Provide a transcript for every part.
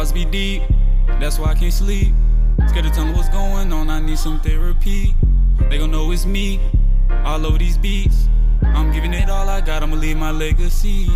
thoughts be deep, that's why I can't sleep. Scared to tell them what's going on, I need some therapy. They gon' know it's me, all over these beats. I'm giving it all I got, I'ma leave my legacy.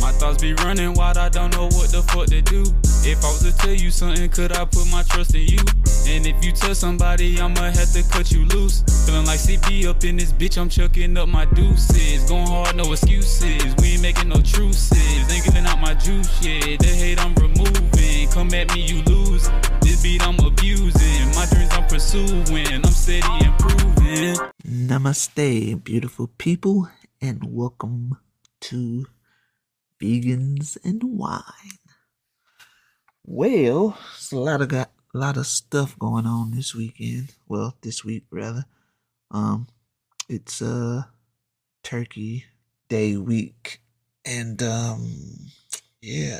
My thoughts be running wild, I don't know what the fuck to do. If I was to tell you something, could I put my trust in you? And if you touch somebody, I'ma have to cut you loose. Feeling like CP up in this bitch, I'm chucking up my deuces. Going hard, no excuses. We ain't making no truces. Ain't giving out my juice, yeah. The hate I'm removing. Come at me, you lose. This beat I'm abusing. My dreams I'm pursuing. I'm steady improving. Namaste, beautiful people, and welcome to Vegans and Wine. Well, it's a lot of got a lot of stuff going on this weekend. Well, this week rather. Um, it's uh Turkey Day week, and um, yeah,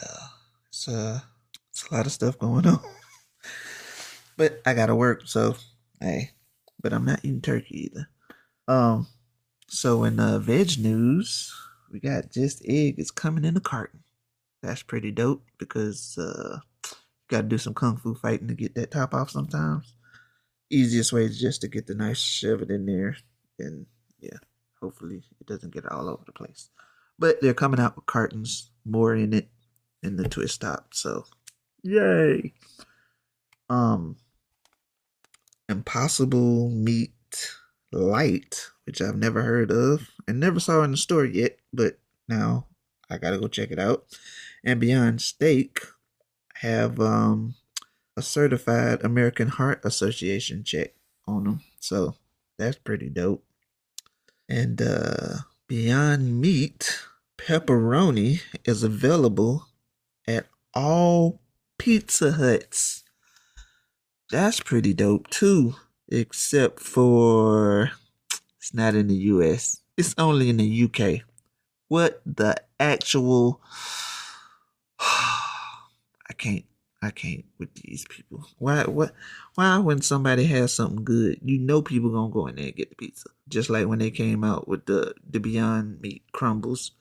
it's uh, it's a lot of stuff going on. but I gotta work, so hey, but I'm not eating turkey either. Um, so in uh, VegNews, we got just egg is coming in a carton. That's pretty dope because uh, got to do some kung fu fighting to get that top off sometimes. Easiest way is just to get the knife, shove it in there, and yeah, hopefully it doesn't get all over the place. But they're coming out with cartons, more in it, in the twist top. So, yay! Um, Impossible Meat Light, which I've never heard of and never saw in the store yet, but now I gotta go check it out. And Beyond Steak have um, a certified American Heart Association check on them, so that's pretty dope. And uh, Beyond Meat pepperoni is available at all Pizza Huts. That's pretty dope too, except for it's not in the US. It's only in the UK. What the actual I can't I can't with these people. Why what why when somebody has something good, you know people gonna go in there and get the pizza. Just like when they came out with the the Beyond Meat crumbles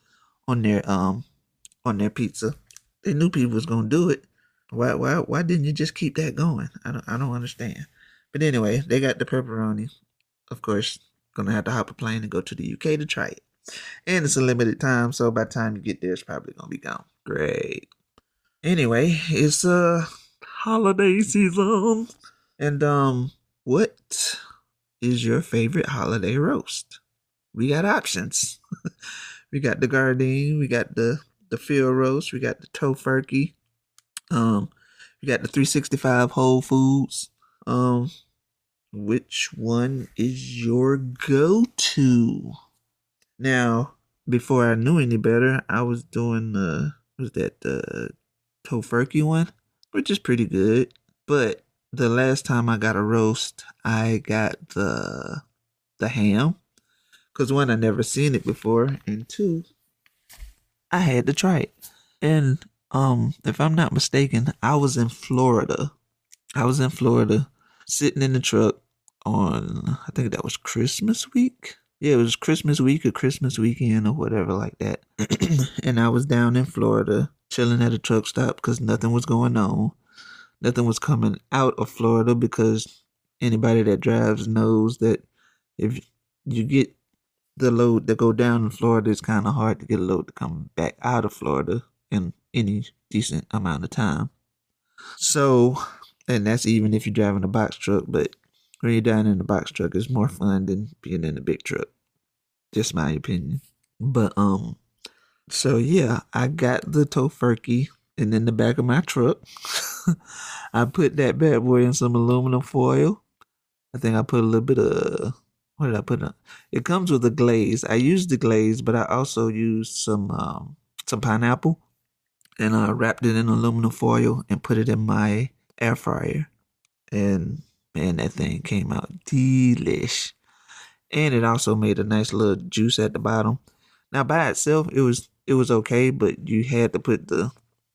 on their um on their pizza. They knew people was gonna do it. Why why why didn't you just keep that going? I don't I don't understand. But anyway, they got the pepperoni. Of course, gonna have to hop a plane and go to the UK to try it. And it's a limited time, so by the time you get there, it's probably gonna be gone. Great. Anyway, it's uh holiday season. And um, what is your favorite holiday roast? We got options. we got the Gardein, we got the the field roast, we got the Tofurky, um, we got the 365 Whole Foods. Um, which one is your go-to? Now, before I knew any better, I was doing the was that the Tofurky one, which is pretty good. But the last time I got a roast, I got the the ham, cause one I never seen it before, and two, I had to try it. And um, if I'm not mistaken, I was in Florida. I was in Florida, sitting in the truck on I think that was Christmas week. Yeah, it was Christmas week or Christmas weekend or whatever like that. and I was down in Florida chilling at a truck stop because nothing was going on. Nothing was coming out of Florida because anybody that drives knows that if you get the load that go down in Florida, it's kind of hard to get a load to come back out of Florida in any decent amount of time. So, and that's even if you're driving a box truck, but you're down in the box truck, it's more fun than being in a big truck. Just my opinion. But um, so yeah, I got the Tofurky, and in the back of my truck, I put that bad boy in some aluminum foil. I think I put a little bit of what did I put on? It comes with a glaze. I used the glaze, but I also used some um, some pineapple, and I wrapped it in aluminum foil and put it in my air fryer. And man, that thing came out delish. And it also made a nice little juice at the bottom. Now by itself, it was it was okay, but you had to put the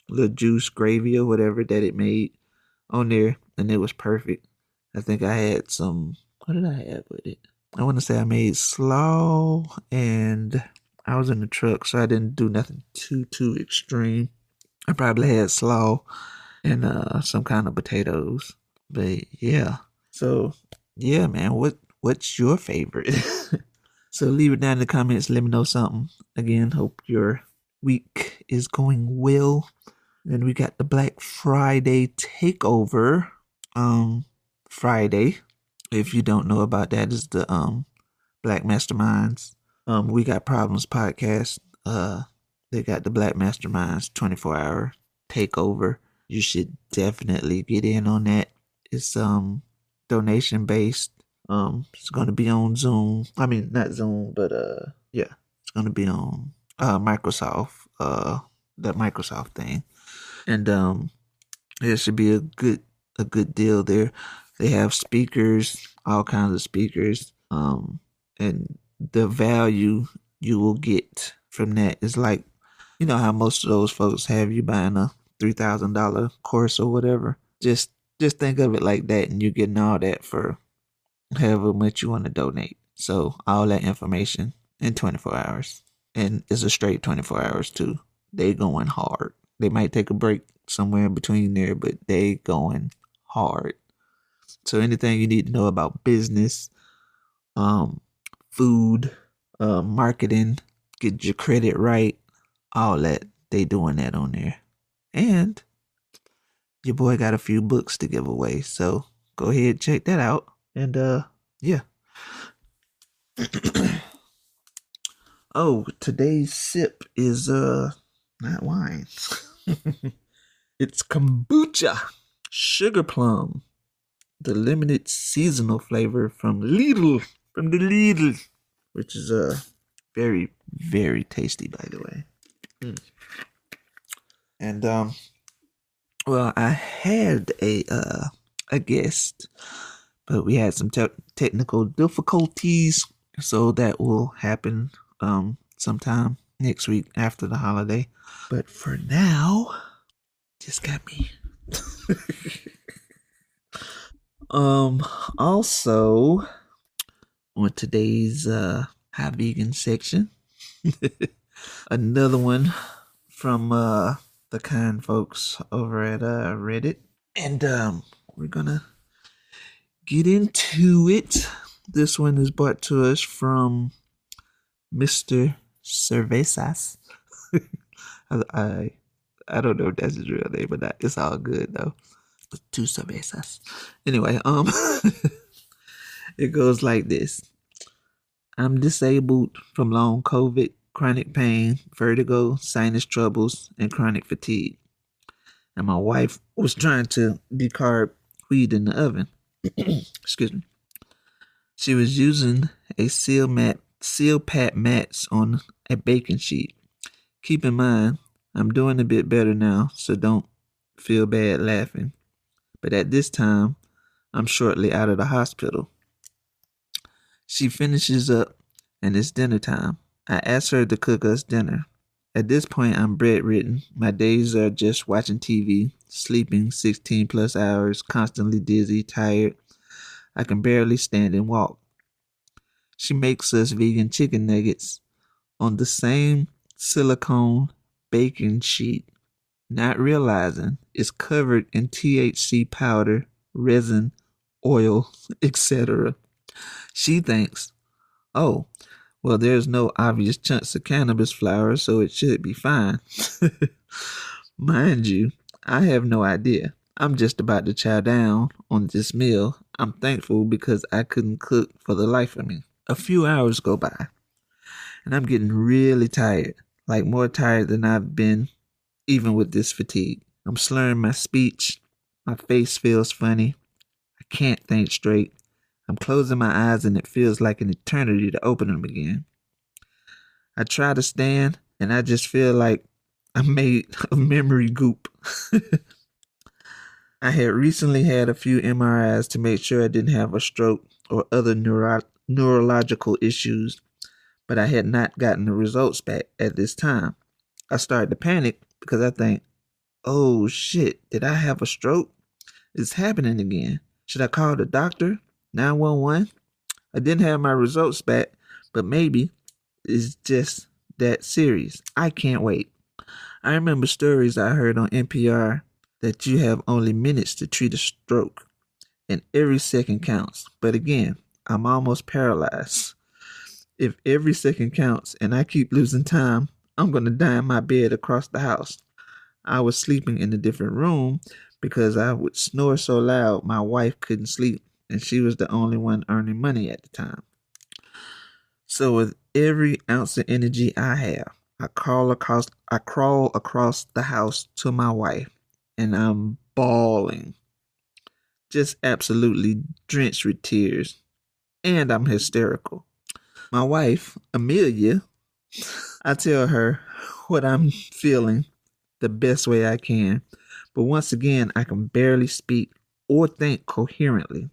little juice gravy or whatever that it made on there, and it was perfect. I think I had some. What did I have with it? I want to say I made slaw, and I was in the truck, so I didn't do nothing too too extreme. I probably had slaw and uh some kind of potatoes. But yeah. So yeah, man, what what's your favorite? so leave it down in the comments. Let me know something. Again, hope your week is going well. Then we got the Black Friday takeover. Um Friday. If you don't know about that, is the um Black Masterminds. Um we got problems podcast. Uh they got the Black Masterminds 24 hour takeover. You should definitely get in on that. It's um donation based. Um, it's gonna be on Zoom. I mean, not Zoom, but uh, yeah, it's gonna be on uh Microsoft, uh, that Microsoft thing, and um, it should be a good a good deal there. They have speakers, all kinds of speakers, um, and the value you will get from that is like, you know how most of those folks have you buying a three thousand dollar course or whatever. Just just think of it like that, and you're getting all that for however much you want to donate. So all that information in 24 hours, and it's a straight 24 hours too. They going hard. They might take a break somewhere in between there, but they going hard. So anything you need to know about business, um, food, uh, marketing, get your credit right, all that they doing that on there, and your boy got a few books to give away. So go ahead, check that out. And uh yeah. oh, today's sip is uh not wine. it's kombucha. Sugar plum. The limited seasonal flavor from Lidl. From the Lidl. Which is uh very, very tasty by the way. Mm. And um well, I had a uh, a guest, but we had some te- technical difficulties, so that will happen um sometime next week after the holiday. But for now, just got me. um. Also, on today's uh high vegan section, another one from uh the kind folks over at uh, Reddit. And um, we're gonna get into it. This one is brought to us from Mr. Cervezas. I, I, I don't know if that's his real name or not. It's all good though. Two cervezas. Anyway, um, it goes like this. I'm disabled from long COVID chronic pain, vertigo, sinus troubles, and chronic fatigue. And my wife was trying to decarb weed in the oven. Excuse me. She was using a seal mat, Silpat mats on a baking sheet. Keep in mind, I'm doing a bit better now, so don't feel bad laughing. But at this time, I'm shortly out of the hospital. She finishes up, and it's dinner time. I asked her to cook us dinner. At this point, I'm bedridden. My days are just watching TV, sleeping 16 plus hours, constantly dizzy, tired. I can barely stand and walk. She makes us vegan chicken nuggets on the same silicone baking sheet, not realizing it's covered in THC powder, resin, oil, etc. She thinks, oh, well, there's no obvious chunks of cannabis flowers, so it should be fine. Mind you, I have no idea. I'm just about to chow down on this meal. I'm thankful because I couldn't cook for the life of me. A few hours go by, and I'm getting really tired, like more tired than I've been, even with this fatigue. I'm slurring my speech. My face feels funny. I can't think straight. I'm closing my eyes and it feels like an eternity to open them again. I try to stand and I just feel like I'm made of memory goop. I had recently had a few MRIs to make sure I didn't have a stroke or other neuro- neurological issues, but I had not gotten the results back at this time. I started to panic because I think, oh shit, did I have a stroke? It's happening again. Should I call the doctor? 911. I didn't have my results back, but maybe it's just that serious. I can't wait. I remember stories I heard on NPR that you have only minutes to treat a stroke, and every second counts. But again, I'm almost paralyzed. If every second counts and I keep losing time, I'm going to die in my bed across the house. I was sleeping in a different room because I would snore so loud my wife couldn't sleep, and she was the only one earning money at the time. So with every ounce of energy I have, I crawl across I crawl across the house to my wife and I'm bawling. Just absolutely drenched with tears. And I'm hysterical. My wife, Amelia, I tell her what I'm feeling the best way I can. But once again, I can barely speak or think coherently.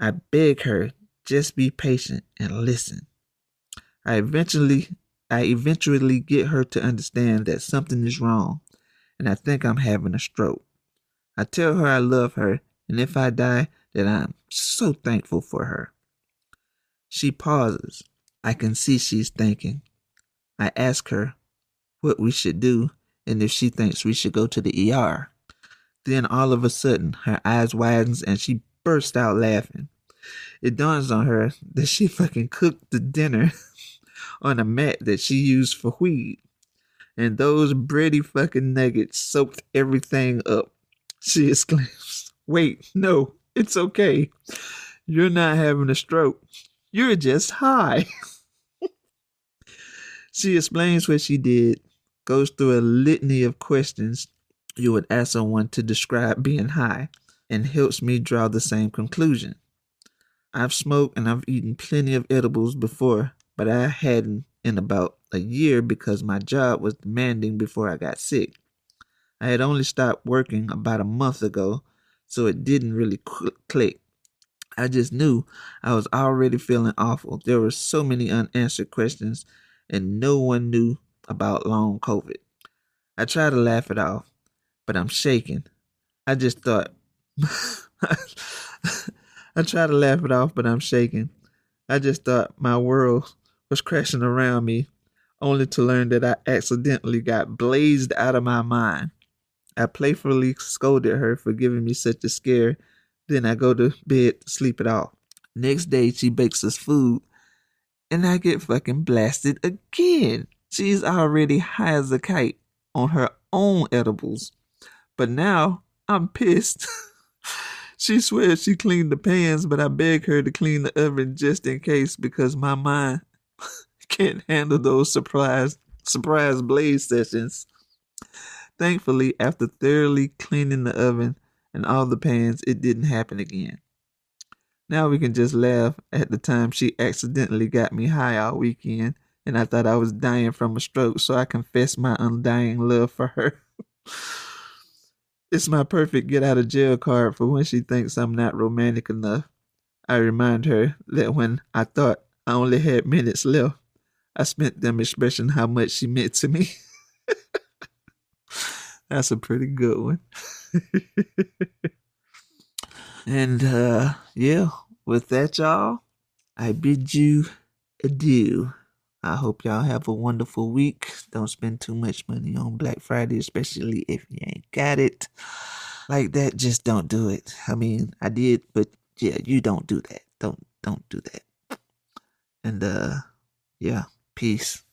I beg her just be patient and listen. I eventually I eventually get her to understand that something is wrong and I think I'm having a stroke. I tell her I love her and if I die that I'm so thankful for her. She pauses. I can see she's thinking. I ask her what we should do and if she thinks we should go to the ER. Then all of a sudden her eyes widens and she bursts out laughing it dawns on her that she fucking cooked the dinner on a mat that she used for weed. And those bready fucking nuggets soaked everything up. She exclaims, Wait, no, it's okay. You're not having a stroke. You're just high. she explains what she did, goes through a litany of questions you would ask someone to describe being high, and helps me draw the same conclusion. I've smoked and I've eaten plenty of edibles before, but I hadn't in about a year because my job was demanding before I got sick. I had only stopped working about a month ago, so it didn't really click. I just knew I was already feeling awful. There were so many unanswered questions, and no one knew about long COVID. I try to laugh it off, but I'm shaking. I just thought. I try to laugh it off, but I'm shaking. I just thought my world was crashing around me, only to learn that I accidentally got blazed out of my mind. I playfully scolded her for giving me such a scare. Then I go to bed to sleep it off. Next day, she bakes us food, and I get fucking blasted again. She's already high as a kite on her own edibles. But now I'm pissed. She swears she cleaned the pans, but I beg her to clean the oven just in case because my mind can't handle those surprise surprise blaze sessions. Thankfully, after thoroughly cleaning the oven and all the pans, it didn't happen again. Now we can just laugh at the time she accidentally got me high all weekend and I thought I was dying from a stroke, so I confessed my undying love for her. It's my perfect get out of jail card for when she thinks I'm not romantic enough. I remind her that when I thought I only had minutes left, I spent them expressing how much she meant to me. That's a pretty good one. and uh yeah, with that y'all, I bid you adieu. I hope y'all have a wonderful week. Don't spend too much money on Black Friday, especially if you ain't got it. Like that, just don't do it. I mean, I did, but yeah, you don't do that. Don't don't do that. And uh yeah, peace.